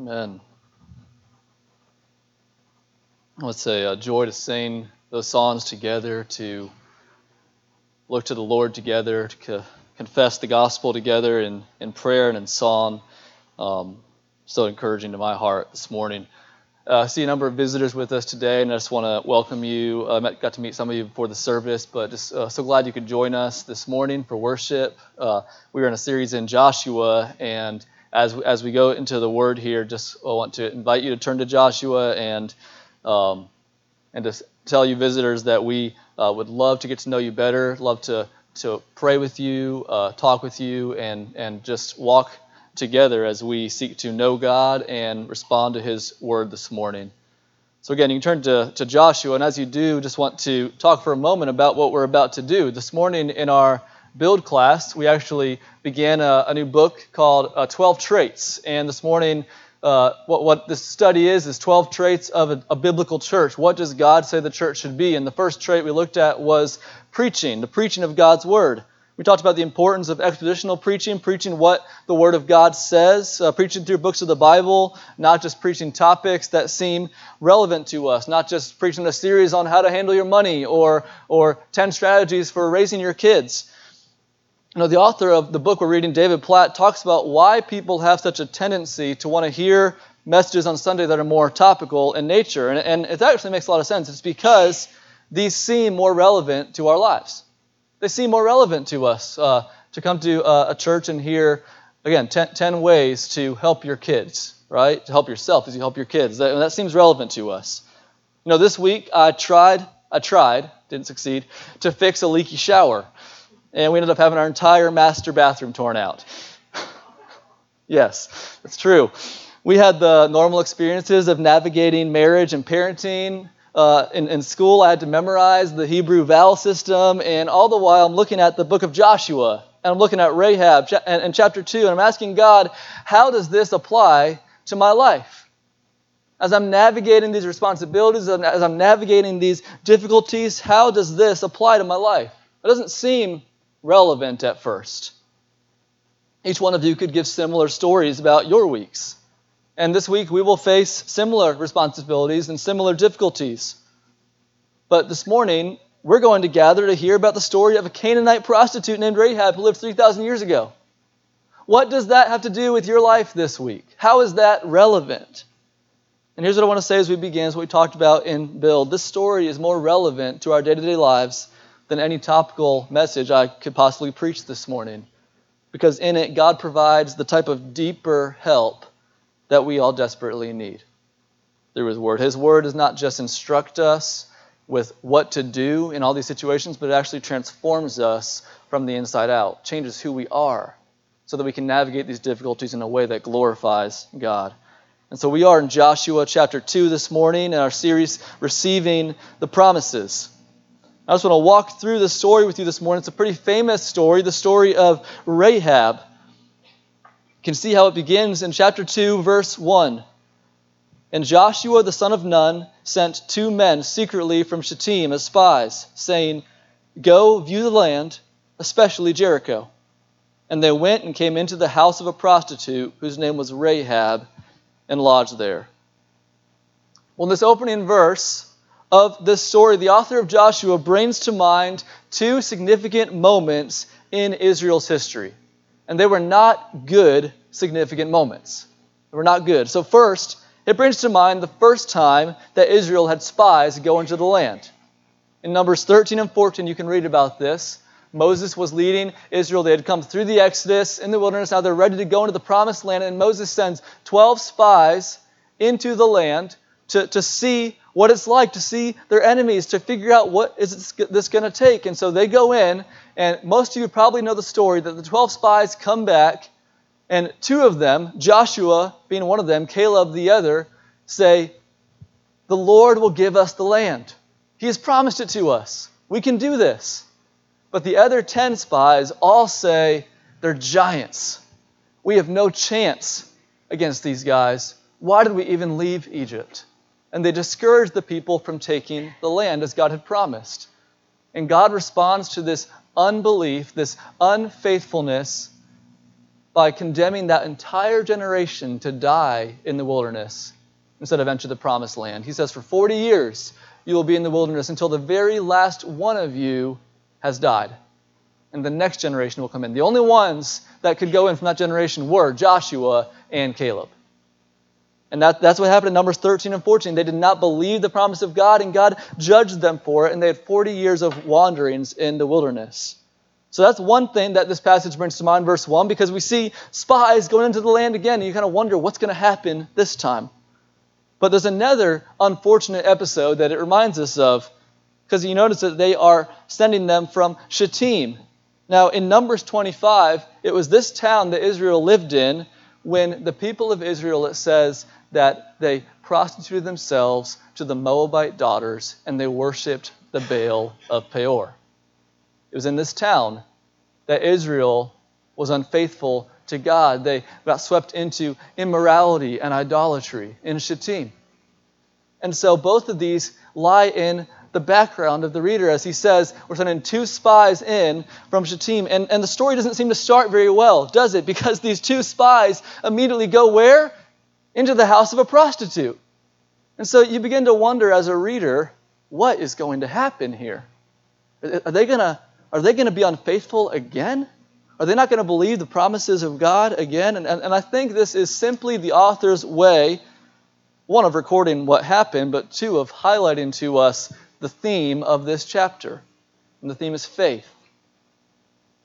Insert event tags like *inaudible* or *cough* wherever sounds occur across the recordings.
Amen. It's a, a joy to sing those songs together, to look to the Lord together, to co- confess the gospel together in, in prayer and in song. Um, so encouraging to my heart this morning. Uh, I see a number of visitors with us today, and I just want to welcome you. I got to meet some of you before the service, but just uh, so glad you could join us this morning for worship. Uh, we are in a series in Joshua, and as as we go into the Word here, just I want to invite you to turn to Joshua and um, and to tell you visitors that we uh, would love to get to know you better, love to to pray with you, uh, talk with you, and and just walk together as we seek to know God and respond to His Word this morning. So again, you can turn to, to Joshua, and as you do, just want to talk for a moment about what we're about to do. This morning in our build class, we actually began a, a new book called uh, 12 Traits. And this morning, uh, what, what this study is, is 12 traits of a, a biblical church. What does God say the church should be? And the first trait we looked at was preaching, the preaching of God's Word. We talked about the importance of expositional preaching, preaching what the Word of God says, uh, preaching through books of the Bible, not just preaching topics that seem relevant to us, not just preaching a series on how to handle your money or, or 10 strategies for raising your kids. You know, the author of the book we're reading, David Platt, talks about why people have such a tendency to want to hear messages on Sunday that are more topical in nature. And, and it actually makes a lot of sense. It's because these seem more relevant to our lives they seem more relevant to us uh, to come to uh, a church and hear, again, ten, 10, ways to help your kids, right? To help yourself as you help your kids. That, that seems relevant to us. You know, this week I tried, I tried, didn't succeed, to fix a leaky shower. And we ended up having our entire master bathroom torn out. *laughs* yes, that's true. We had the normal experiences of navigating marriage and parenting, uh, in, in, school, I had to memorize the Hebrew vowel system, and all the while I'm looking at the book of Joshua, and I'm looking at Rahab and, and chapter 2, and I'm asking God, how does this apply to my life? As I'm navigating these responsibilities, as I'm navigating these difficulties, how does this apply to my life? It doesn't seem relevant at first. Each one of you could give similar stories about your weeks. And this week we will face similar responsibilities and similar difficulties. But this morning, we're going to gather to hear about the story of a Canaanite prostitute named Rahab who lived 3,000 years ago. What does that have to do with your life this week? How is that relevant? And here's what I want to say as we begin, as we talked about in Build. This story is more relevant to our day to day lives than any topical message I could possibly preach this morning. Because in it, God provides the type of deeper help that we all desperately need through His Word. His Word does not just instruct us with what to do in all these situations, but it actually transforms us from the inside out, changes who we are, so that we can navigate these difficulties in a way that glorifies God. And so we are in Joshua chapter 2 this morning in our series, Receiving the Promises. I just want to walk through the story with you this morning. It's a pretty famous story, the story of Rahab. You can see how it begins in chapter 2, verse 1. And Joshua the son of Nun sent two men secretly from Shittim as spies, saying, Go view the land, especially Jericho. And they went and came into the house of a prostitute whose name was Rahab and lodged there. Well, in this opening verse of this story, the author of Joshua brings to mind two significant moments in Israel's history and they were not good, significant moments. They were not good. So, first, it brings to mind the first time that Israel had spies go into the land. In Numbers 13 and 14, you can read about this. Moses was leading Israel. They had come through the Exodus in the wilderness. Now they're ready to go into the promised land. And Moses sends 12 spies into the land to, to see what it's like, to see their enemies, to figure out what is this going to take. And so they go in, and most of you probably know the story that the 12 spies come back, and two of them, Joshua being one of them, Caleb the other, say, The Lord will give us the land. He has promised it to us. We can do this. But the other 10 spies all say, They're giants. We have no chance against these guys. Why did we even leave Egypt? And they discourage the people from taking the land as God had promised. And God responds to this unbelief, this unfaithfulness, by condemning that entire generation to die in the wilderness instead of enter the promised land. He says, For 40 years you will be in the wilderness until the very last one of you has died. And the next generation will come in. The only ones that could go in from that generation were Joshua and Caleb. And that, that's what happened in Numbers 13 and 14. They did not believe the promise of God, and God judged them for it, and they had 40 years of wanderings in the wilderness. So that's one thing that this passage brings to mind, verse 1, because we see spies going into the land again, and you kind of wonder what's going to happen this time. But there's another unfortunate episode that it reminds us of, because you notice that they are sending them from Shittim. Now, in Numbers 25, it was this town that Israel lived in when the people of Israel, it says, that they prostituted themselves to the Moabite daughters and they worshiped the Baal of Peor. It was in this town that Israel was unfaithful to God. They got swept into immorality and idolatry in Shittim. And so both of these lie in the background of the reader as he says, We're sending two spies in from Shittim. And, and the story doesn't seem to start very well, does it? Because these two spies immediately go where? Into the house of a prostitute. And so you begin to wonder as a reader, what is going to happen here? Are they going to are they going to be unfaithful again? Are they not going to believe the promises of God again? And, and, and I think this is simply the author's way, one, of recording what happened, but two, of highlighting to us the theme of this chapter. And the theme is faith.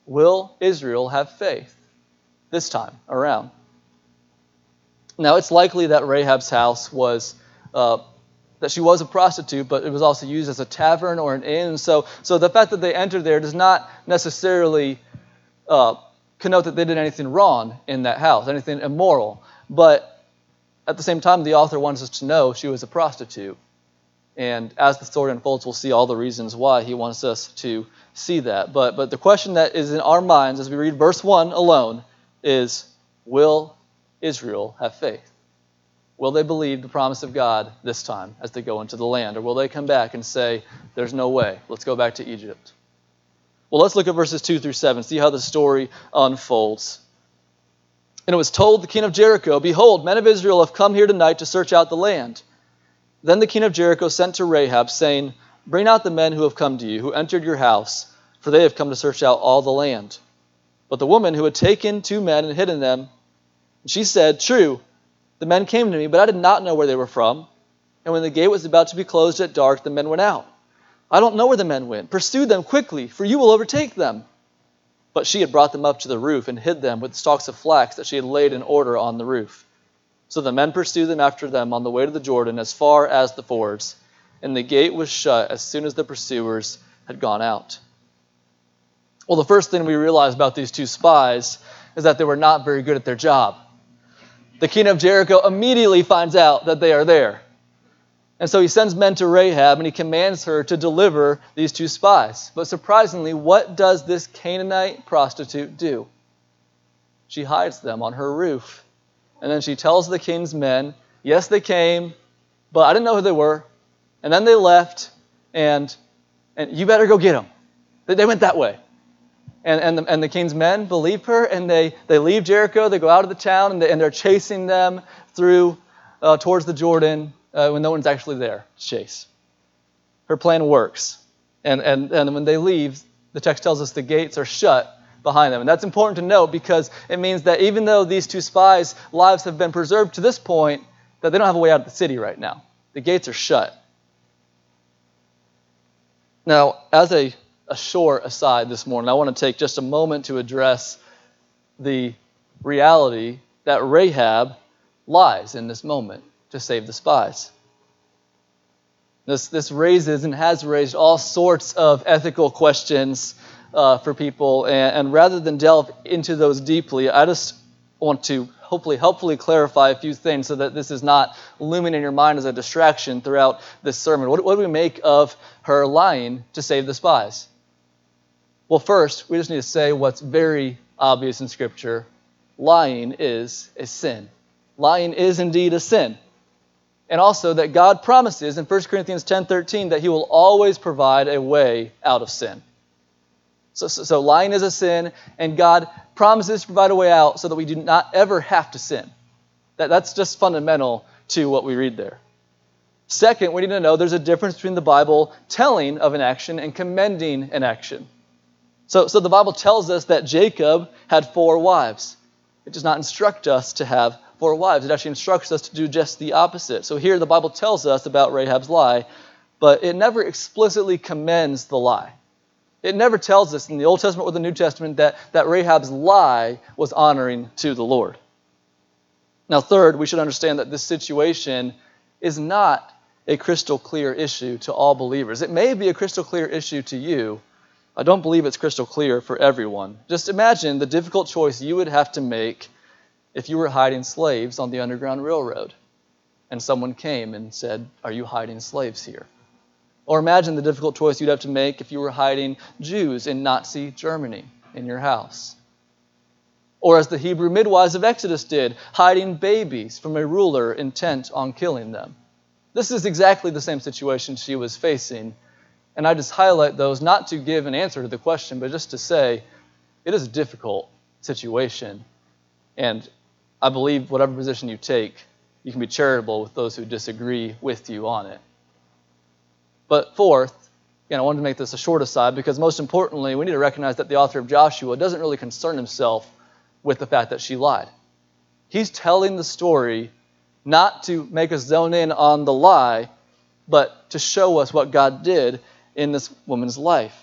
Will Israel have faith this time around? Now, it's likely that Rahab's house was. Uh, that she was a prostitute, but it was also used as a tavern or an inn. So, so the fact that they entered there does not necessarily uh, connote that they did anything wrong in that house, anything immoral. But at the same time, the author wants us to know she was a prostitute. And as the story unfolds, we'll see all the reasons why he wants us to see that. But, but the question that is in our minds as we read verse 1 alone is Will Israel have faith? Will they believe the promise of God this time as they go into the land? Or will they come back and say, There's no way, let's go back to Egypt? Well, let's look at verses 2 through 7, see how the story unfolds. And it was told the king of Jericho, Behold, men of Israel have come here tonight to search out the land. Then the king of Jericho sent to Rahab, saying, Bring out the men who have come to you, who entered your house, for they have come to search out all the land. But the woman who had taken two men and hidden them she said, True, the men came to me, but I did not know where they were from. And when the gate was about to be closed at dark, the men went out. I don't know where the men went. Pursue them quickly, for you will overtake them. But she had brought them up to the roof and hid them with stalks of flax that she had laid in order on the roof. So the men pursued them after them on the way to the Jordan as far as the fords, and the gate was shut as soon as the pursuers had gone out. Well, the first thing we realize about these two spies is that they were not very good at their job the king of Jericho immediately finds out that they are there. And so he sends men to Rahab and he commands her to deliver these two spies. But surprisingly, what does this Canaanite prostitute do? She hides them on her roof. And then she tells the king's men, Yes, they came, but I didn't know who they were. And then they left, and, and you better go get them. They went that way and, and, the, and the king's men believe her, and they, they leave Jericho. They go out of the town, and, they, and they're chasing them through uh, towards the Jordan uh, when no one's actually there to chase. Her plan works. And, and, and when they leave, the text tells us the gates are shut behind them. And that's important to note because it means that even though these two spies' lives have been preserved to this point, that they don't have a way out of the city right now. The gates are shut. Now, as a a short aside this morning. I want to take just a moment to address the reality that Rahab lies in this moment to save the spies. This, this raises and has raised all sorts of ethical questions uh, for people. And, and rather than delve into those deeply, I just want to hopefully helpfully clarify a few things so that this is not looming in your mind as a distraction throughout this sermon. What, what do we make of her lying to save the spies? Well, first, we just need to say what's very obvious in Scripture lying is a sin. Lying is indeed a sin. And also that God promises in 1 Corinthians 10:13 that he will always provide a way out of sin. So, so, so lying is a sin, and God promises to provide a way out so that we do not ever have to sin. That, that's just fundamental to what we read there. Second, we need to know there's a difference between the Bible telling of an action and commending an action. So, so the Bible tells us that Jacob had four wives. It does not instruct us to have four wives. It actually instructs us to do just the opposite. So here the Bible tells us about Rahab's lie, but it never explicitly commends the lie. It never tells us in the Old Testament or the New Testament that, that Rahab's lie was honoring to the Lord. Now, third, we should understand that this situation is not a crystal clear issue to all believers. It may be a crystal clear issue to you. I don't believe it's crystal clear for everyone. Just imagine the difficult choice you would have to make if you were hiding slaves on the Underground Railroad and someone came and said, Are you hiding slaves here? Or imagine the difficult choice you'd have to make if you were hiding Jews in Nazi Germany in your house. Or as the Hebrew midwives of Exodus did, hiding babies from a ruler intent on killing them. This is exactly the same situation she was facing. And I just highlight those not to give an answer to the question, but just to say it is a difficult situation. And I believe whatever position you take, you can be charitable with those who disagree with you on it. But fourth, again, I wanted to make this a short aside because most importantly, we need to recognize that the author of Joshua doesn't really concern himself with the fact that she lied. He's telling the story not to make us zone in on the lie, but to show us what God did in this woman's life.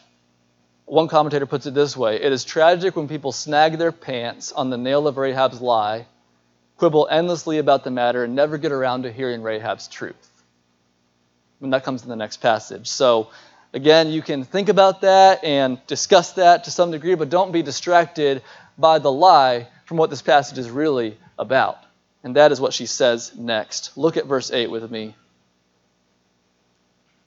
One commentator puts it this way It is tragic when people snag their pants on the nail of Rahab's lie, quibble endlessly about the matter, and never get around to hearing Rahab's truth. And that comes in the next passage. So, again, you can think about that and discuss that to some degree, but don't be distracted by the lie from what this passage is really about. And that is what she says next. Look at verse 8 with me.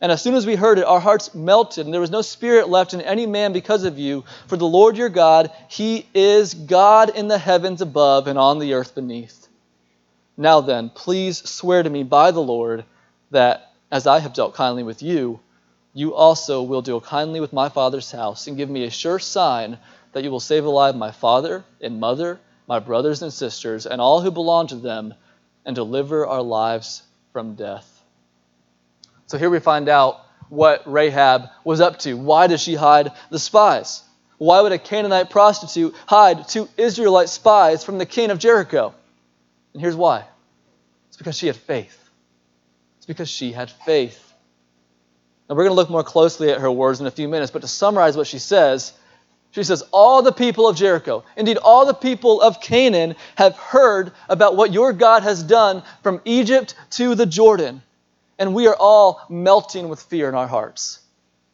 And as soon as we heard it, our hearts melted, and there was no spirit left in any man because of you. For the Lord your God, He is God in the heavens above and on the earth beneath. Now then, please swear to me by the Lord that, as I have dealt kindly with you, you also will deal kindly with my father's house, and give me a sure sign that you will save alive my father and mother, my brothers and sisters, and all who belong to them, and deliver our lives from death. So here we find out what Rahab was up to. Why does she hide the spies? Why would a Canaanite prostitute hide two Israelite spies from the king of Jericho? And here's why it's because she had faith. It's because she had faith. Now, we're going to look more closely at her words in a few minutes, but to summarize what she says, she says, All the people of Jericho, indeed, all the people of Canaan, have heard about what your God has done from Egypt to the Jordan. And we are all melting with fear in our hearts.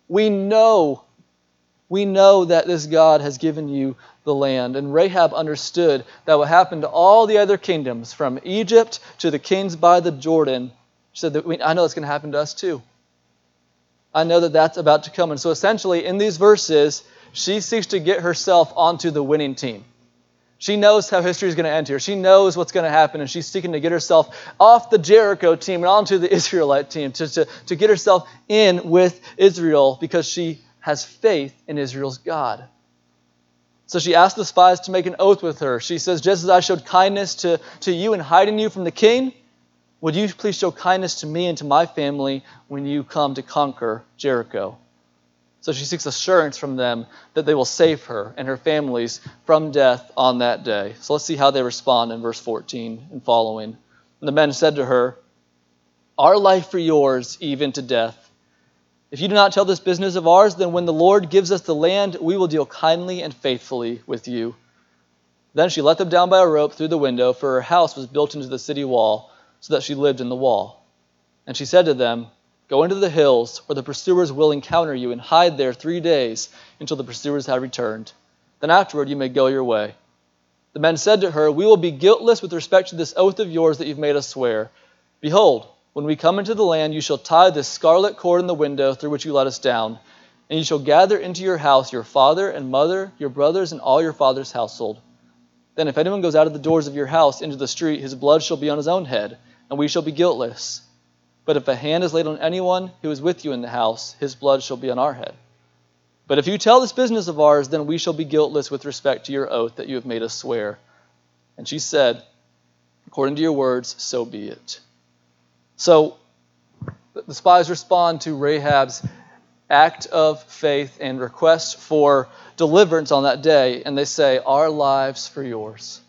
We know, we know that this God has given you the land. And Rahab understood that what happened to all the other kingdoms, from Egypt to the kings by the Jordan, she said, that I know it's going to happen to us too. I know that that's about to come. And so essentially, in these verses, she seeks to get herself onto the winning team. She knows how history is going to end here. She knows what's going to happen, and she's seeking to get herself off the Jericho team and onto the *laughs* Israelite team to, to, to get herself in with Israel because she has faith in Israel's God. So she asks the spies to make an oath with her. She says, Just as I showed kindness to, to you in hiding you from the king, would you please show kindness to me and to my family when you come to conquer Jericho? So she seeks assurance from them that they will save her and her families from death on that day. So let's see how they respond in verse 14 and following. And the men said to her, Our life for yours, even to death. If you do not tell this business of ours, then when the Lord gives us the land, we will deal kindly and faithfully with you. Then she let them down by a rope through the window, for her house was built into the city wall so that she lived in the wall. And she said to them, Go into the hills, where the pursuers will encounter you, and hide there three days until the pursuers have returned. Then afterward you may go your way. The men said to her, We will be guiltless with respect to this oath of yours that you've made us swear. Behold, when we come into the land, you shall tie this scarlet cord in the window through which you let us down, and you shall gather into your house your father and mother, your brothers, and all your father's household. Then, if anyone goes out of the doors of your house into the street, his blood shall be on his own head, and we shall be guiltless. But if a hand is laid on anyone who is with you in the house, his blood shall be on our head. But if you tell this business of ours, then we shall be guiltless with respect to your oath that you have made us swear. And she said, According to your words, so be it. So the spies respond to Rahab's act of faith and request for deliverance on that day, and they say, Our lives for yours.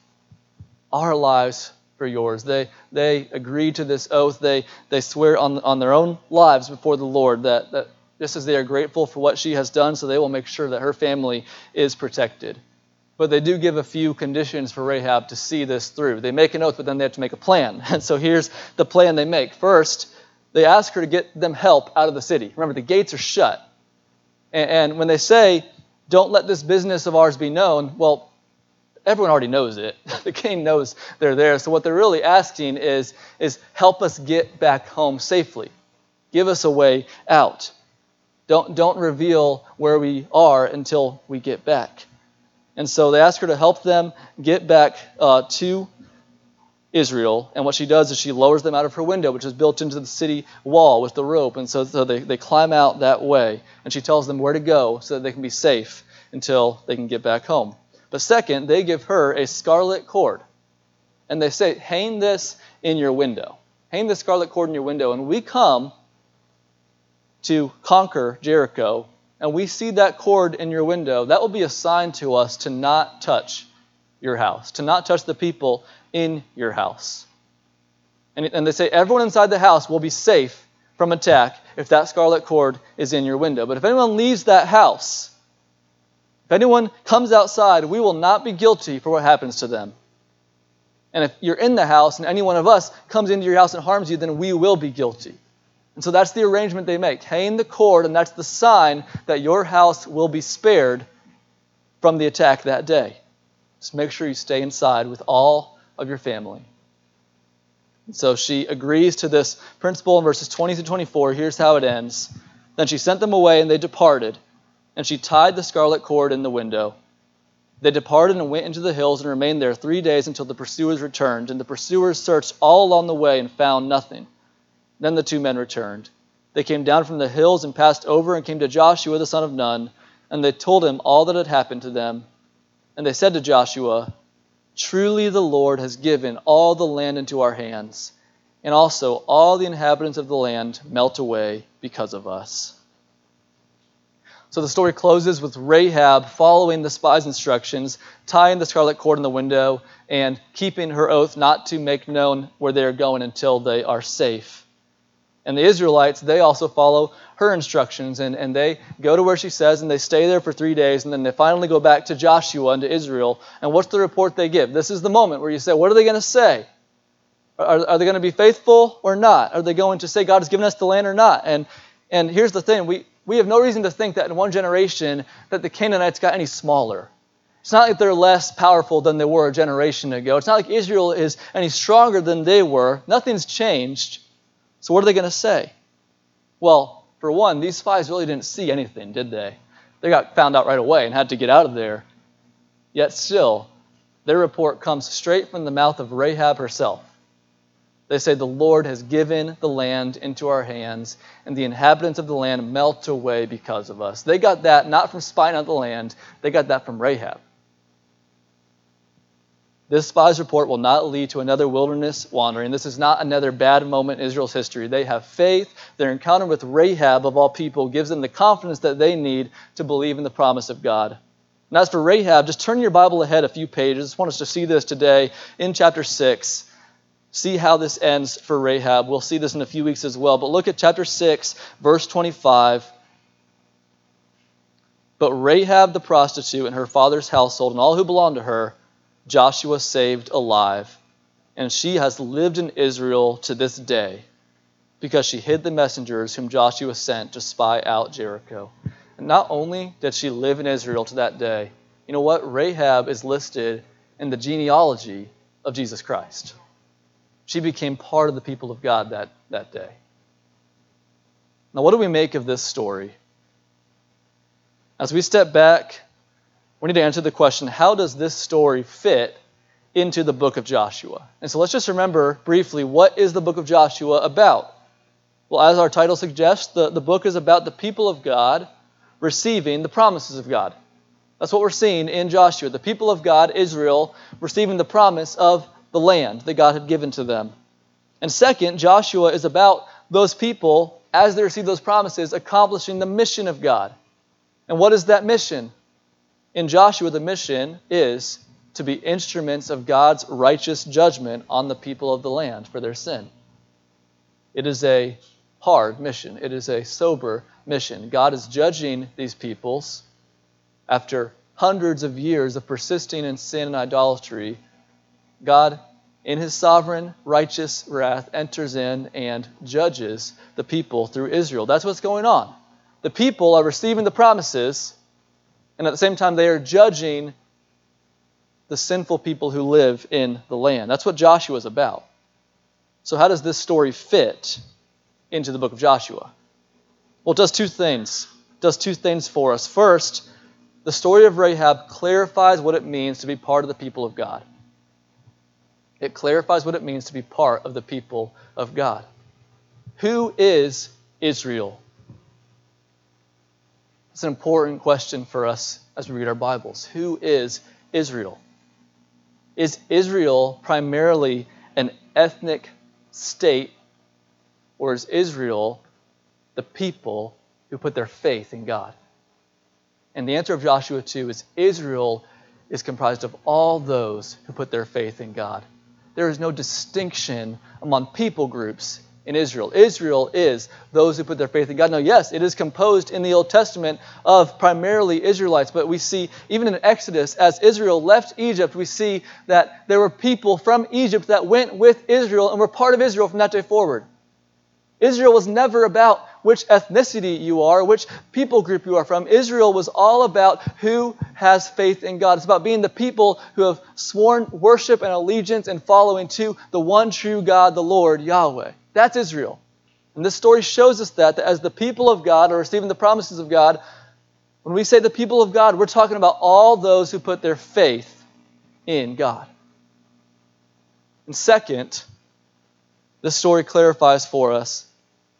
Our lives for yours. They, they agree to this oath. They, they swear on, on their own lives before the Lord that, that just as they are grateful for what she has done, so they will make sure that her family is protected. But they do give a few conditions for Rahab to see this through. They make an oath, but then they have to make a plan. *laughs* And so here's the plan they make. First, they ask her to get them help out of the city. Remember, the gates are shut. And, and when they say, don't let this business of ours be known, well, everyone already knows it. *laughs* the king knows they're there. So what they're really asking is, is help us get back home safely. Give us a way out. Don't, don't reveal where we are until we get back. And so they ask her to help them get back uh, to Israel. And what she does is she lowers them out of her window, which is built into the city wall with the rope. And so, so they, they climb out that way. And she tells them where to go so that they can be safe until they can get back home. But second, they give her a scarlet cord. And they say, hang this in your window. Hang this scarlet cord in your window. And we come to conquer Jericho, and we see that cord in your window, that will be a sign to us to not touch your house, to not touch the people in your house. And, and they say everyone inside the house will be safe from attack if that scarlet cord is in your window. But if anyone leaves that house, if anyone comes outside, we will not be guilty for what happens to them. And if you're in the house and any one of us comes into your house and harms you, then we will be guilty. And so that's the arrangement they make. Hang the cord, and that's the sign that your house will be spared from the attack that day. Just make sure you stay inside with all of your family. And so she agrees to this principle in verses 20 to 24. Here's how it ends. Then she sent them away, and they departed, and she tied the scarlet cord in the window. They departed and went into the hills and remained there three days until the pursuers returned. And the pursuers searched all along the way and found nothing. Then the two men returned. They came down from the hills and passed over and came to Joshua the son of Nun, and they told him all that had happened to them. And they said to Joshua, Truly the Lord has given all the land into our hands, and also all the inhabitants of the land melt away because of us. So the story closes with Rahab following the spy's instructions, tying the scarlet cord in the window, and keeping her oath not to make known where they are going until they are safe. And the Israelites, they also follow her instructions and, and they go to where she says and they stay there for three days and then they finally go back to Joshua and to Israel. And what's the report they give? This is the moment where you say, What are they going to say? Are, are they going to be faithful or not? Are they going to say God has given us the land or not? And, and here's the thing we, we have no reason to think that in one generation that the Canaanites got any smaller. It's not like they're less powerful than they were a generation ago. It's not like Israel is any stronger than they were. Nothing's changed. So, what are they going to say? Well, for one, these spies really didn't see anything, did they? They got found out right away and had to get out of there. Yet still, their report comes straight from the mouth of Rahab herself. They say, The Lord has given the land into our hands, and the inhabitants of the land melt away because of us. They got that not from spying out the land, they got that from Rahab. This spy's report will not lead to another wilderness wandering. This is not another bad moment in Israel's history. They have faith. Their encounter with Rahab, of all people, gives them the confidence that they need to believe in the promise of God. And as for Rahab, just turn your Bible ahead a few pages. I just want us to see this today in chapter 6. See how this ends for Rahab. We'll see this in a few weeks as well. But look at chapter 6, verse 25. But Rahab the prostitute and her father's household and all who belonged to her Joshua saved alive, and she has lived in Israel to this day because she hid the messengers whom Joshua sent to spy out Jericho. And not only did she live in Israel to that day, you know what? Rahab is listed in the genealogy of Jesus Christ. She became part of the people of God that, that day. Now, what do we make of this story? As we step back, we need to answer the question how does this story fit into the book of Joshua? And so let's just remember briefly what is the book of Joshua about? Well, as our title suggests, the, the book is about the people of God receiving the promises of God. That's what we're seeing in Joshua. The people of God, Israel, receiving the promise of the land that God had given to them. And second, Joshua is about those people, as they receive those promises, accomplishing the mission of God. And what is that mission? In Joshua, the mission is to be instruments of God's righteous judgment on the people of the land for their sin. It is a hard mission, it is a sober mission. God is judging these peoples after hundreds of years of persisting in sin and idolatry. God, in his sovereign, righteous wrath, enters in and judges the people through Israel. That's what's going on. The people are receiving the promises, and at the same time, they are judging the sinful people who live in the land. That's what Joshua is about. So, how does this story fit into the book of Joshua? Well, it does two things. It does two things for us. First, the story of Rahab clarifies what it means to be part of the people of God. It clarifies what it means to be part of the people of God. Who is Israel? It's an important question for us as we read our Bibles. Who is Israel? Is Israel primarily an ethnic state, or is Israel the people who put their faith in God? And the answer of Joshua 2 is Israel is comprised of all those who put their faith in God. There is no distinction among people groups in Israel. Israel is those who put their faith in God. Now, yes, it is composed in the Old Testament of primarily Israelites, but we see, even in Exodus, as Israel left Egypt, we see that there were people from Egypt that went with Israel and were part of Israel from that day forward. Israel was never about which ethnicity you are, which people group you are from. Israel was all about who has faith in God. It's about being the people who have sworn worship and allegiance and following to the one true God, the Lord, Yahweh. That's Israel. And this story shows us that, that as the people of God are receiving the promises of God, when we say the people of God, we're talking about all those who put their faith in God. And second, this story clarifies for us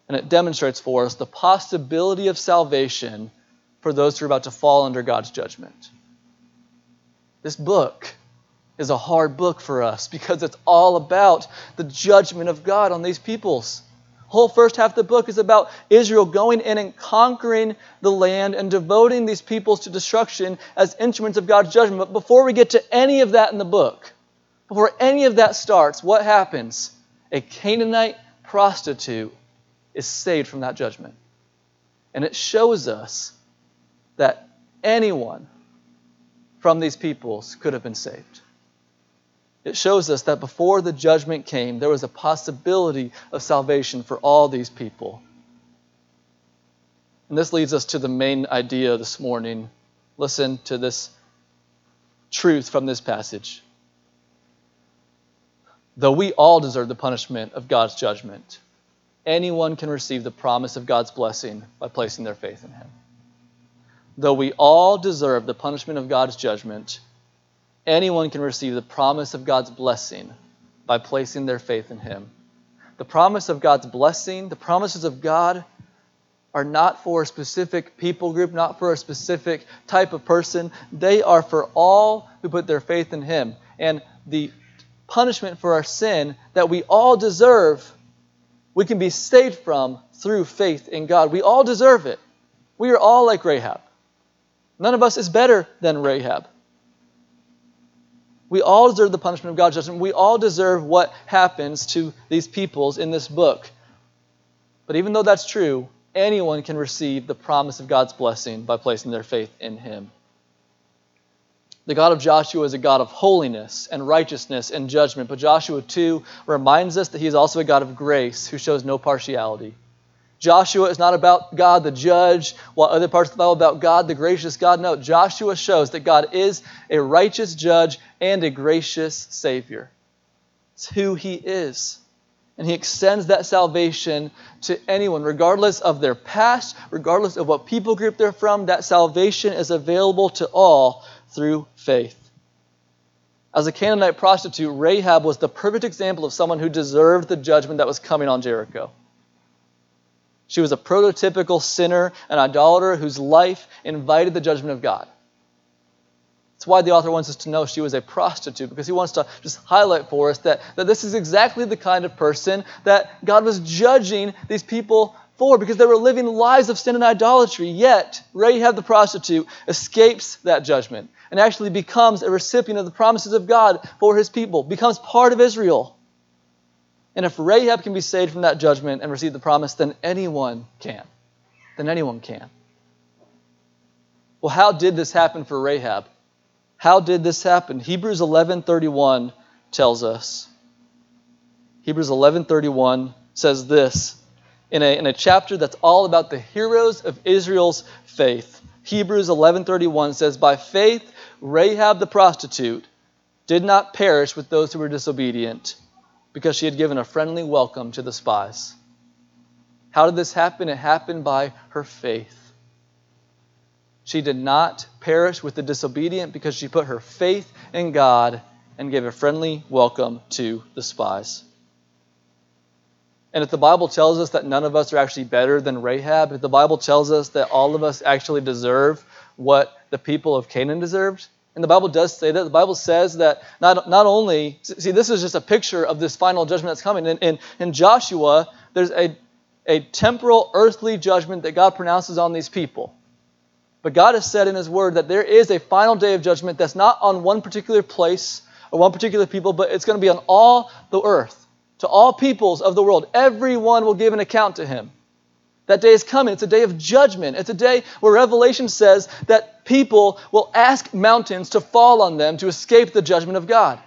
and it demonstrates for us the possibility of salvation for those who are about to fall under God's judgment. This book is a hard book for us because it's all about the judgment of God on these peoples. Whole first half of the book is about Israel going in and conquering the land and devoting these peoples to destruction as instruments of God's judgment. But before we get to any of that in the book, before any of that starts, what happens? A Canaanite prostitute is saved from that judgment. And it shows us that anyone from these peoples could have been saved. It shows us that before the judgment came, there was a possibility of salvation for all these people. And this leads us to the main idea this morning. Listen to this truth from this passage. Though we all deserve the punishment of God's judgment, anyone can receive the promise of God's blessing by placing their faith in Him. Though we all deserve the punishment of God's judgment, anyone can receive the promise of God's blessing by placing their faith in Him. The promise of God's blessing, the promises of God, are not for a specific people group, not for a specific type of person. They are for all who put their faith in Him. And the punishment for our sin that we all deserve, we can be saved from through faith in God. We all deserve it. We are all like Rahab. None of us is better than Rahab. We all deserve the punishment of God's judgment. We all deserve what happens to these peoples in this book. But even though that's true, anyone can receive the promise of God's blessing by placing their faith in Him. The God of Joshua is a God of holiness and righteousness and judgment, but Joshua 2 reminds us that He is also a God of grace who shows no partiality. Joshua is not about God the judge, while other parts of the Bible about God the gracious God. No, Joshua shows that God is a righteous judge and a gracious Savior. It's who He is. And He extends that salvation to anyone, regardless of their past, regardless of what people group they're from. That salvation is available to all through faith. As a Canaanite prostitute, Rahab was the perfect example of someone who deserved the judgment that was coming on Jericho. She was a prototypical sinner, an idolater whose life invited the judgment of God. That's why the author wants us to know she was a prostitute, because he wants to just highlight for us that, that this is exactly the kind of person that God was judging these people for, because they were living lives of sin and idolatry. Yet, Rahab the prostitute escapes that judgment and actually becomes a recipient of the promises of God for his people, becomes part of Israel. And if Rahab can be saved from that judgment and receive the promise, then anyone can. Then anyone can. Well, how did this happen for Rahab? How did this happen? Hebrews 11:31 tells us. Hebrews 11:31 says this in a, in a chapter that's all about the heroes of Israel's faith. Hebrews 11:31 says, "By faith Rahab the prostitute did not perish with those who were disobedient." because she had given a friendly welcome to the spies. How did this happen? It happened by her faith. She did not perish with the disobedient because she put her faith in God and gave a friendly welcome to the spies. And if the Bible tells us that none of us are actually better than Rahab, if the Bible tells us that all of us actually deserve what the people of Canaan deserved, and the Bible does say that. The Bible says that not, not only, see, this is just a picture of this final judgment that's coming. In, in, in Joshua, there's a, a temporal, earthly judgment that God pronounces on these people. But God has said in His Word that there is a final day of judgment that's not on one particular place or one particular people, but it's going to be on all the earth, to all peoples of the world. Everyone will give an account to Him. That day is coming. It's a day of judgment. It's a day where Revelation says that people will ask mountains to fall on them to escape the judgment of God.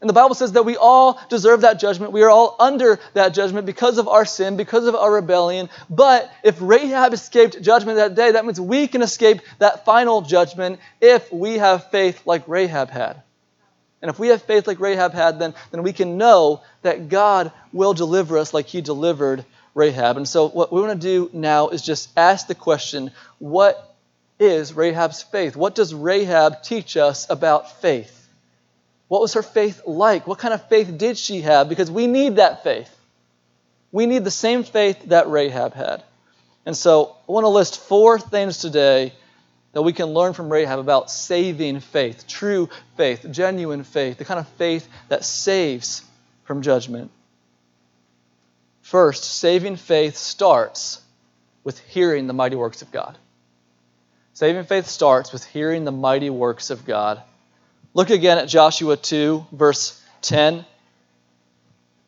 And the Bible says that we all deserve that judgment. We are all under that judgment because of our sin, because of our rebellion. But if Rahab escaped judgment that day, that means we can escape that final judgment if we have faith like Rahab had. And if we have faith like Rahab had, then, then we can know that God will deliver us like he delivered Rahab. And so, what we want to do now is just ask the question what is Rahab's faith? What does Rahab teach us about faith? What was her faith like? What kind of faith did she have? Because we need that faith. We need the same faith that Rahab had. And so, I want to list four things today that we can learn from Rahab about saving faith, true faith, genuine faith, the kind of faith that saves from judgment. First, saving faith starts with hearing the mighty works of God. Saving faith starts with hearing the mighty works of God. Look again at Joshua 2, verse 10.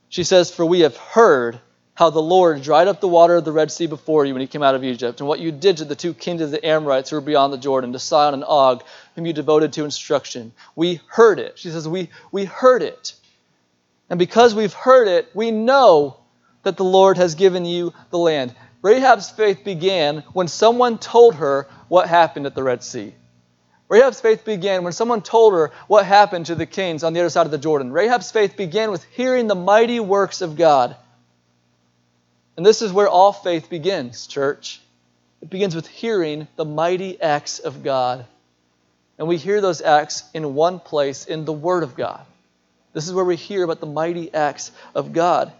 She says, For we have heard how the Lord dried up the water of the Red Sea before you when you came out of Egypt, and what you did to the two kings of the Amorites who were beyond the Jordan, to Sihon and Og, whom you devoted to instruction. We heard it. She says, We, we heard it. And because we've heard it, we know that the Lord has given you the land. Rahab's faith began when someone told her what happened at the Red Sea. Rahab's faith began when someone told her what happened to the kings on the other side of the Jordan. Rahab's faith began with hearing the mighty works of God. And this is where all faith begins, church. It begins with hearing the mighty acts of God. And we hear those acts in one place in the Word of God. This is where we hear about the mighty acts of God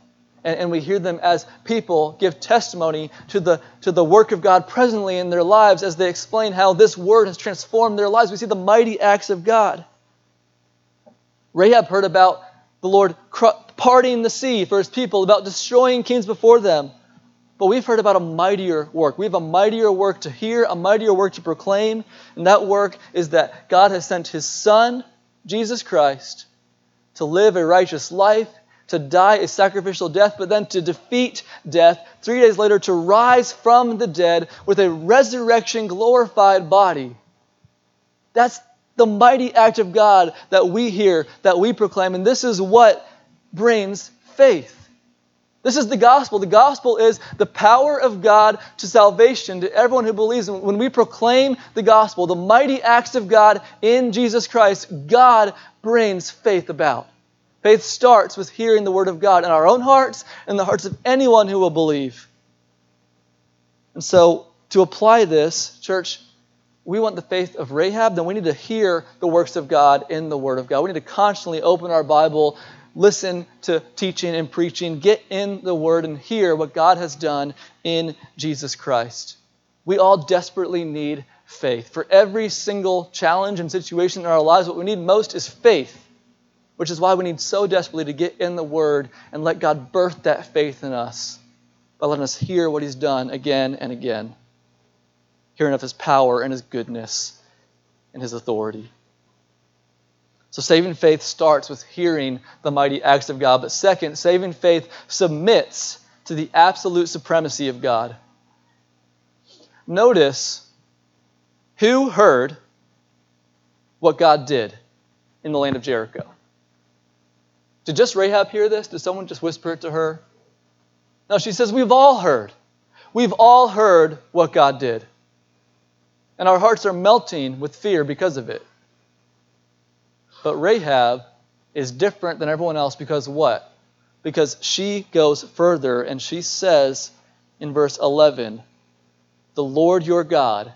and, and we hear them as people give testimony to the, to the work of God presently in their lives as they explain how this word has transformed their lives. We see the mighty acts of God. Rahab heard about the Lord parting the sea for his people, about destroying kings before them. But we've heard about a mightier work. We have a mightier work to hear, a mightier work to proclaim. And that work is that God has sent his Son, Jesus Christ, to live a righteous life to die a sacrificial death, but then to defeat death, three days later to rise from the dead with a resurrection glorified body. That's the mighty act of God that we hear, that we proclaim, and this is what brings faith. This is the gospel. The gospel is the power of God to salvation to everyone who believes. And when we proclaim the gospel, the mighty acts of God in Jesus Christ, God brings faith about. Faith starts with hearing the word of God in our own hearts and the hearts of anyone who will believe. And so, to apply this, church, we want the faith of Rahab, then we need to hear the works of God in the Word of God. We need to constantly open our Bible, listen to teaching and preaching, get in the Word, and hear what God has done in Jesus Christ. We all desperately need faith. For every single challenge and situation in our lives, what we need most is faith, which is why we need so desperately to get in the Word and let God birth that faith in us by letting us hear what He's done again and again hearing of his power and his goodness and his authority. So, saving faith starts with hearing the mighty acts of God. But second, saving faith submits to the absolute supremacy of God. Notice who heard what God did in the land of Jericho. Did just Rahab hear this? Did someone just whisper it to her? No, she says, We've all heard. We've all heard what God did and our hearts are melting with fear because of it. But Rahab is different than everyone else because what? Because she goes further and she says in verse 11, The Lord your God,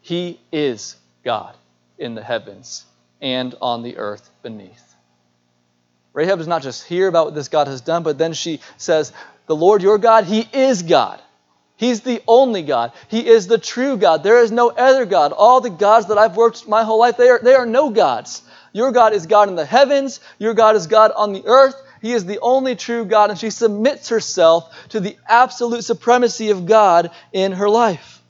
He is God in the heavens and on the earth beneath. Rahab does not just hear about what this God has done, but then she says, The Lord your God, He is God. He's the only God. He is the true God. There is no other God. All the gods that I've worked my whole life, they are, they are no gods. Your God is God in the heavens. Your God is God on the earth. He is the only true God, and she submits herself to the absolute supremacy of God in her life.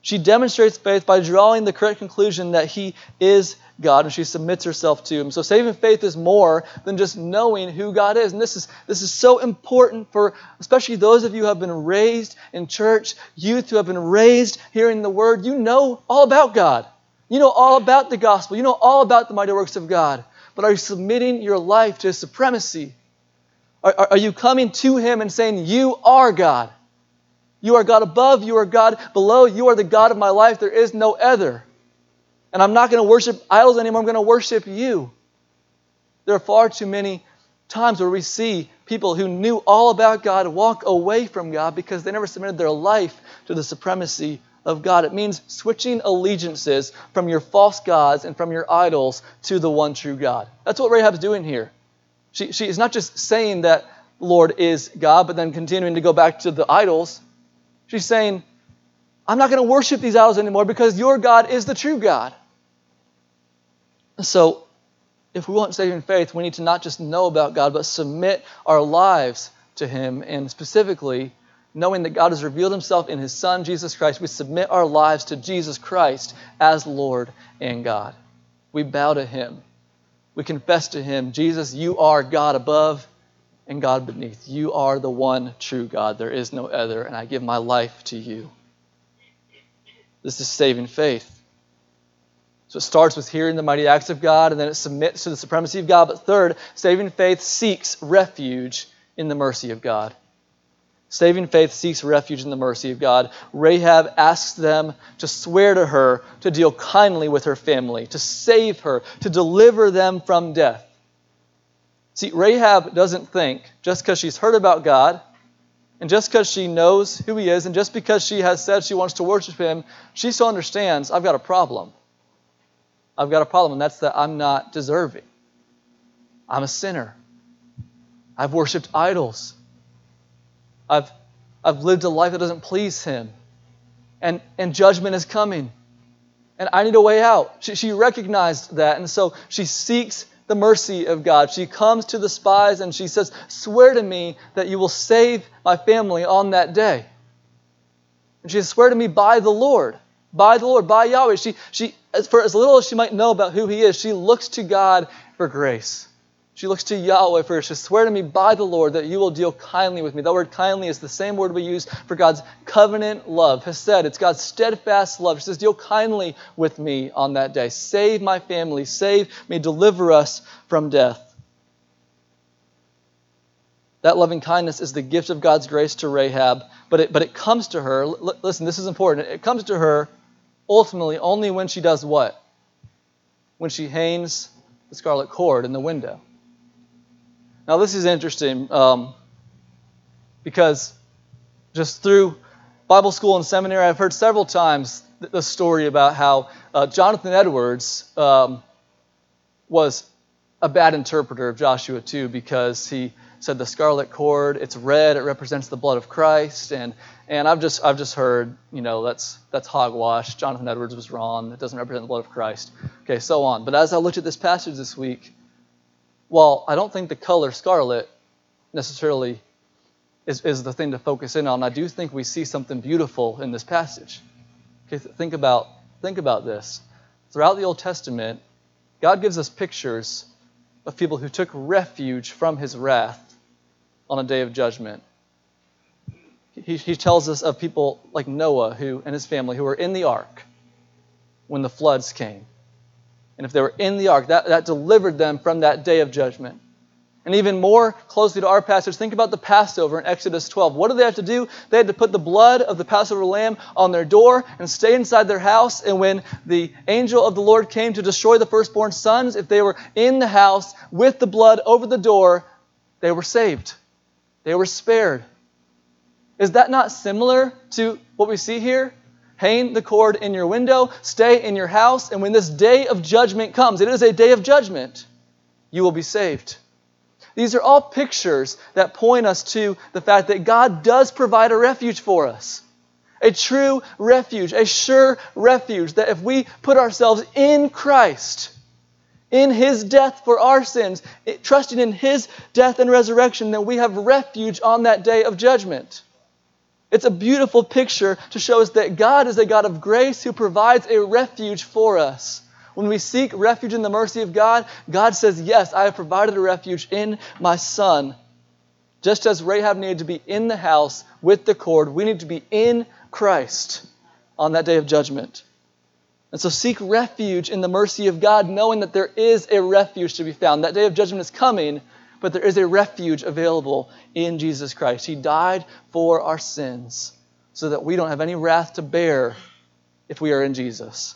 She demonstrates faith by drawing the correct conclusion that He is God and she submits herself to Him. So saving faith is more than just knowing who God is. And this is, this is so important for especially those of you who have been raised in church, youth who have been raised hearing the Word. You know all about God. You know all about the gospel. You know all about the mighty works of God. But are you submitting your life to His supremacy? Are, are, are you coming to Him and saying, You are God? You are God above, you are God below, you are the God of my life. There is no other. And I'm not going to worship idols anymore, I'm going to worship you. There are far too many times where we see people who knew all about God walk away from God because they never submitted their life to the supremacy of God. It means switching allegiances from your false gods and from your idols to the one true God. That's what Rahab's doing here. She, she is not just saying that Lord is God, but then continuing to go back to the idols. She's saying, I'm not going to worship these idols anymore because your God is the true God. So, if we want saving faith, we need to not just know about God, but submit our lives to Him. And specifically, knowing that God has revealed Himself in His Son, Jesus Christ, we submit our lives to Jesus Christ as Lord and God. We bow to Him. We confess to Him, Jesus, you are God above and God beneath. You are the one true God. There is no other, and I give my life to you. This is saving faith. So it starts with hearing the mighty acts of God, and then it submits to the supremacy of God. But third, saving faith seeks refuge in the mercy of God. Saving faith seeks refuge in the mercy of God. Rahab asks them to swear to her to deal kindly with her family, to save her, to deliver them from death. See, Rahab doesn't think just because she's heard about God and just because she knows who he is and just because she has said she wants to worship him, she still understands I've got a problem. I've got a problem, and that's that I'm not deserving. I'm a sinner. I've worshiped idols. I've, I've lived a life that doesn't please him. And, and judgment is coming. And I need a way out. She, she recognized that, and so she seeks the mercy of God. She comes to the spies and she says, Swear to me that you will save my family on that day. And she says, Swear to me by the Lord, by the Lord, by Yahweh. She, she, for as little as she might know about who He is, she looks to God for grace. She looks to Yahweh for She swear to me by the Lord that you will deal kindly with me. That word kindly is the same word we use for God's covenant love. Hesed, it's God's steadfast love. She says, deal kindly with me on that day. Save my family. Save me. Deliver us from death. That loving kindness is the gift of God's grace to Rahab, but it, but it comes to her. L- listen, this is important. It comes to her ultimately only when she does what? When she hangs the scarlet cord in the window. Now, this is interesting um, because just through Bible school and seminary, I've heard several times the story about how uh, Jonathan Edwards um, was a bad interpreter of Joshua 2 because he said the scarlet cord, it's red, it represents the blood of Christ, and and I've just I've just heard, you know, that's that's hogwash. Jonathan Edwards was wrong. It doesn't represent the blood of Christ. Okay, so on. But as I looked at this passage this week, while I don't think the color scarlet necessarily is, is the thing to focus in on, I do think we see something beautiful in this passage. Okay, think about think about this. Throughout the Old Testament, God gives us pictures of people who took refuge from his wrath on a day of judgment. He, he tells us of people like Noah who and his family who were in the ark when the floods came. And if they were in the ark, that, that delivered them from that day of judgment. And even more closely to our passage, think about the Passover in Exodus 12. What did they have to do? They had to put the blood of the Passover lamb on their door and stay inside their house. And when the angel of the Lord came to destroy the firstborn sons, if they were in the house with the blood over the door, they were saved. They were spared. Is that not similar to what we see here? Hang the cord in your window, stay in your house, and when this day of judgment comes, it is a day of judgment, you will be saved. These are all pictures that point us to the fact that God does provide a refuge for us. A true refuge, a sure refuge, that if we put ourselves in Christ, in His death for our sins, trusting in His death and resurrection, then we have refuge on that day of judgment. It's a beautiful picture to show us that God is a God of grace who provides a refuge for us. When we seek refuge in the mercy of God, God says, Yes, I have provided a refuge in my Son. Just as Rahab needed to be in the house with the cord, we need to be in Christ on that day of judgment. And so seek refuge in the mercy of God, knowing that there is a refuge to be found. That day of judgment is coming, but there is a refuge available in Jesus Christ. He died for our sins so that we don't have any wrath to bear if we are in Jesus.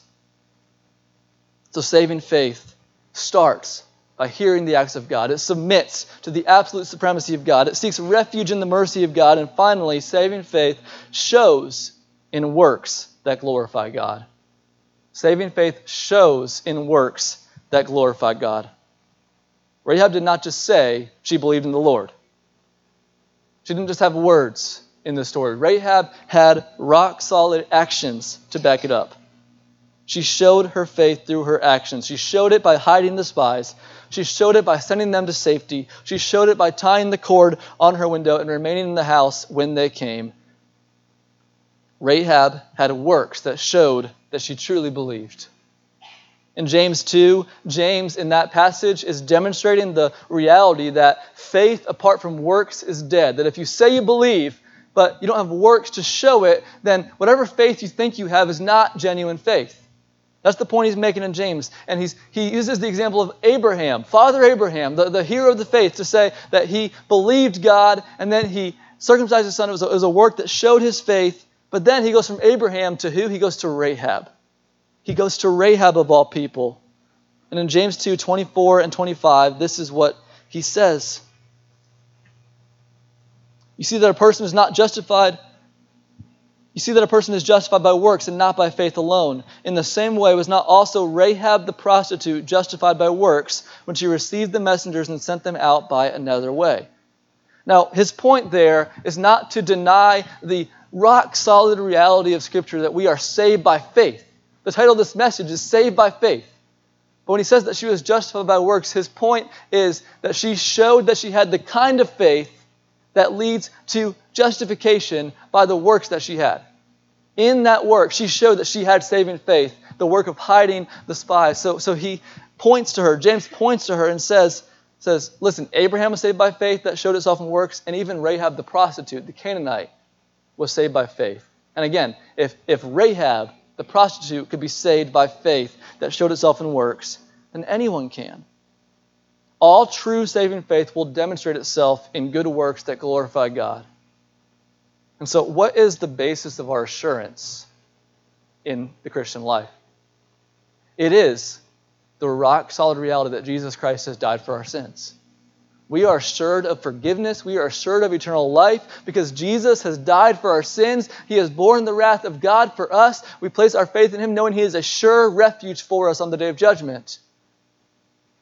So saving faith starts by hearing the acts of God. It submits to the absolute supremacy of God. It seeks refuge in the mercy of God. And finally, saving faith shows in works that glorify God. Saving faith shows in works that glorify God. Rahab did not just say she believed in the Lord. She didn't just have words in the story. Rahab had rock solid actions to back it up. She showed her faith through her actions. She showed it by hiding the spies. She showed it by sending them to safety. She showed it by tying the cord on her window and remaining in the house when they came. Rahab had works that showed that she truly believed. In James 2, James in that passage is demonstrating the reality that faith apart from works is dead. That if you say you believe, but you don't have works to show it, then whatever faith you think you have is not genuine faith. That's the point he's making in James. And he's, he uses the example of Abraham, Father Abraham, the, the hero of the faith, to say that he believed God and then he circumcised his son. It was, a, it was a work that showed his faith. But then he goes from Abraham to who? He goes to Rahab. He goes to Rahab of all people. And in James 2 24 and 25, this is what he says. You see that a person is not justified you see that a person is justified by works and not by faith alone. In the same way, was not also Rahab the prostitute justified by works when she received the messengers and sent them out by another way? Now, his point there is not to deny the rock solid reality of Scripture that we are saved by faith. The title of this message is Saved by Faith. But when he says that she was justified by works, his point is that she showed that she had the kind of faith that leads to justification by the works that she had. In that work, she showed that she had saving faith, the work of hiding the spies. So, so he points to her, James points to her and says, says, Listen, Abraham was saved by faith, that showed itself in works, and even Rahab the prostitute, the Canaanite, was saved by faith. And again, if, if Rahab, the prostitute, could be saved by faith that showed itself in works, then anyone can. all true saving faith will demonstrate itself in good works that glorify God. And so, what is the basis of our assurance in the Christian life? It is the rock solid reality that Jesus Christ has died for our sins. We are assured of forgiveness. We are assured of eternal life because Jesus has died for our sins. He has borne the wrath of God for us. We place our faith in Him knowing He is a sure refuge for us on the day of judgment.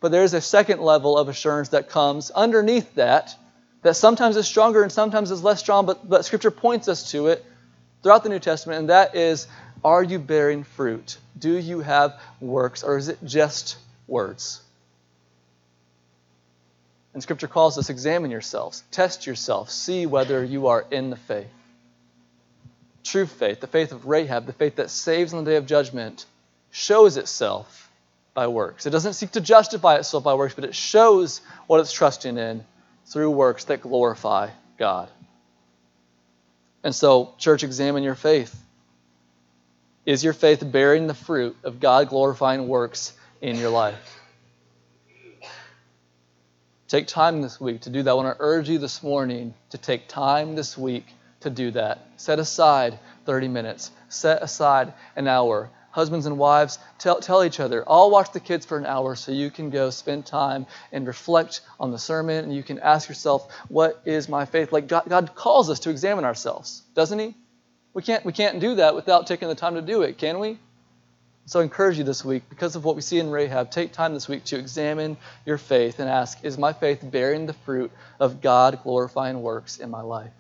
But there is a second level of assurance that comes underneath that, that sometimes is stronger and sometimes is less strong, but, but Scripture points us to it throughout the New Testament, and that is are you bearing fruit? Do you have works, or is it just words? And Scripture calls us examine yourselves, test yourself, see whether you are in the faith. True faith, the faith of Rahab, the faith that saves on the day of judgment, shows itself by works. It doesn't seek to justify itself by works, but it shows what it's trusting in through works that glorify God. And so, church, examine your faith. Is your faith bearing the fruit of God glorifying works in your life? Take time this week to do that. I want to urge you this morning to take time this week to do that. Set aside 30 minutes, set aside an hour. Husbands and wives, tell, tell each other, I'll watch the kids for an hour so you can go spend time and reflect on the sermon and you can ask yourself, what is my faith? Like God, God calls us to examine ourselves, doesn't He? We can't, we can't do that without taking the time to do it, can we? So I encourage you this week, because of what we see in Rahab, take time this week to examine your faith and ask, is my faith bearing the fruit of God glorifying works in my life?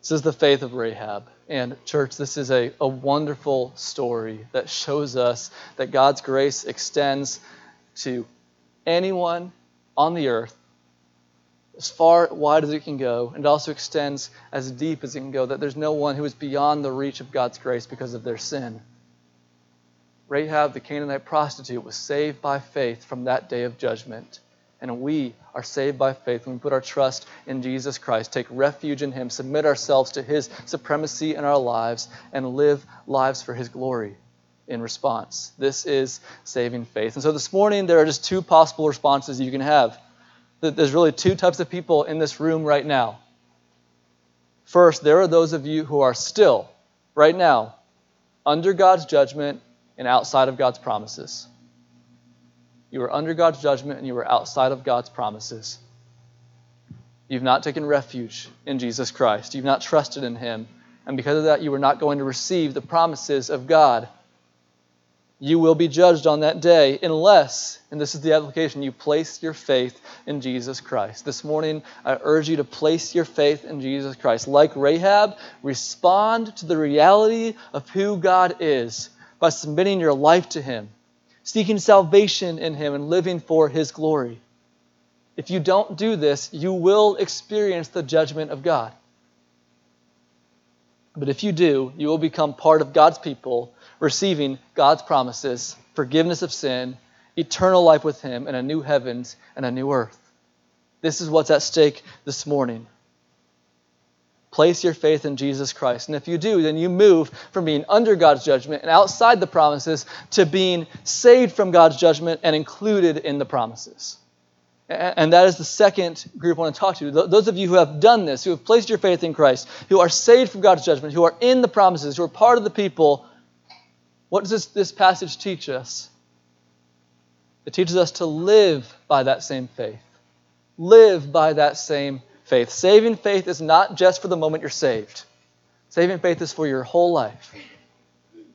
This is the faith of Rahab. And, church, this is a, a wonderful story that shows us that God's grace extends to anyone on the earth as far wide as it can go, and it also extends as deep as it can go, that there's no one who is beyond the reach of God's grace because of their sin. Rahab, the Canaanite prostitute, was saved by faith from that day of judgment. And we are saved by faith when we put our trust in Jesus Christ, take refuge in Him, submit ourselves to His supremacy in our lives, and live lives for His glory in response. This is saving faith. And so this morning, there are just two possible responses you can have that there's really two types of people in this room right now. First, there are those of you who are still, right now, under God's judgment and outside of God's promises. You are under God's judgment and you are outside of God's promises. You've not taken refuge in Jesus Christ. You've not trusted in Him. And because of that, you are not going to receive the promises of God you will be judged on that day unless, and this is the application, you place your faith in Jesus Christ. This morning, I urge you to place your faith in Jesus Christ. Like Rahab, respond to the reality of who God is by submitting your life to Him, seeking salvation in Him, and living for His glory. If you don't do this, you will experience the judgment of God. But if you do, you will become part of God's people receiving God's promises, forgiveness of sin, eternal life with Him, and a new heavens and a new earth. This is what's at stake this morning. Place your faith in Jesus Christ. And if you do, then you move from being under God's judgment and outside the promises to being saved from God's judgment and included in the promises. And that is the second group I want to talk to. Those of you who have done this, who have placed your faith in Christ, who are saved from God's judgment, who are in the promises, who are part of the people what does this, this passage teach us? It teaches us to live by that same faith. Live by that same faith. Saving faith is not just for the moment you're saved, saving faith is for your whole life.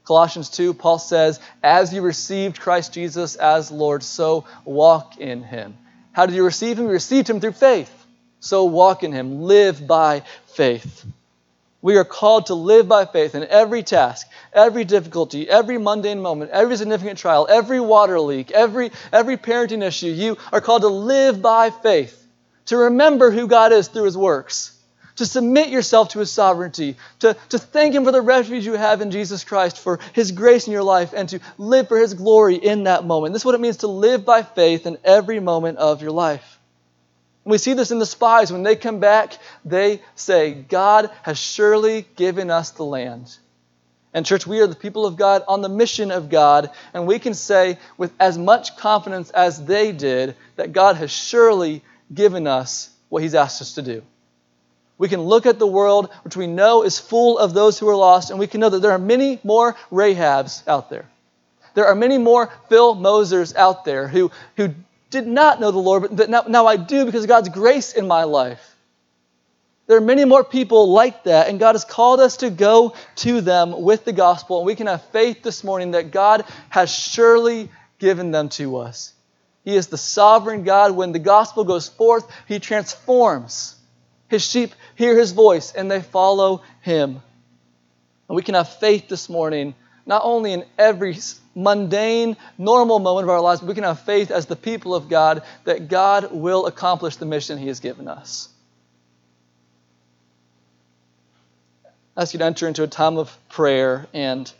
Colossians 2, Paul says, As you received Christ Jesus as Lord, so walk in him. How did you receive him? You received him through faith. So walk in him. Live by faith. We are called to live by faith in every task, every difficulty, every mundane moment, every significant trial, every water leak, every, every parenting issue. You are called to live by faith, to remember who God is through his works, to submit yourself to his sovereignty, to, to thank him for the refuge you have in Jesus Christ, for his grace in your life, and to live for his glory in that moment. This is what it means to live by faith in every moment of your life. We see this in the spies. When they come back, they say, God has surely given us the land. And, church, we are the people of God on the mission of God, and we can say with as much confidence as they did that God has surely given us what He's asked us to do. We can look at the world, which we know is full of those who are lost, and we can know that there are many more Rahabs out there. There are many more Phil Mosers out there who, who did not know the Lord, but now, now I do because of God's grace in my life. There are many more people like that, and God has called us to go to them with the gospel. And we can have faith this morning that God has surely given them to us. He is the sovereign God. When the gospel goes forth, He transforms. His sheep hear His voice and they follow Him. And we can have faith this morning, not only in every mundane, normal moment of our lives, we can have faith as the people of God that God will accomplish the mission He has given us. I ask you to enter into a time of prayer and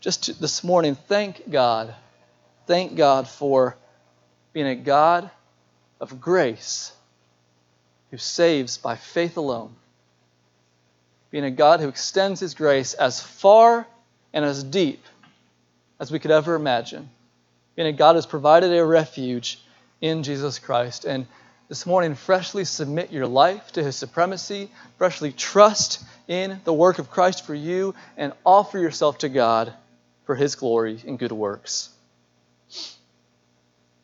just this morning, thank God. Thank God for being a God of grace who saves by faith alone. Being a God who extends his grace as far and as deep as we could ever imagine. Being a God has provided a refuge in Jesus Christ. And this morning, freshly submit your life to his supremacy, freshly trust in the work of Christ for you and offer yourself to God for His glory and good works.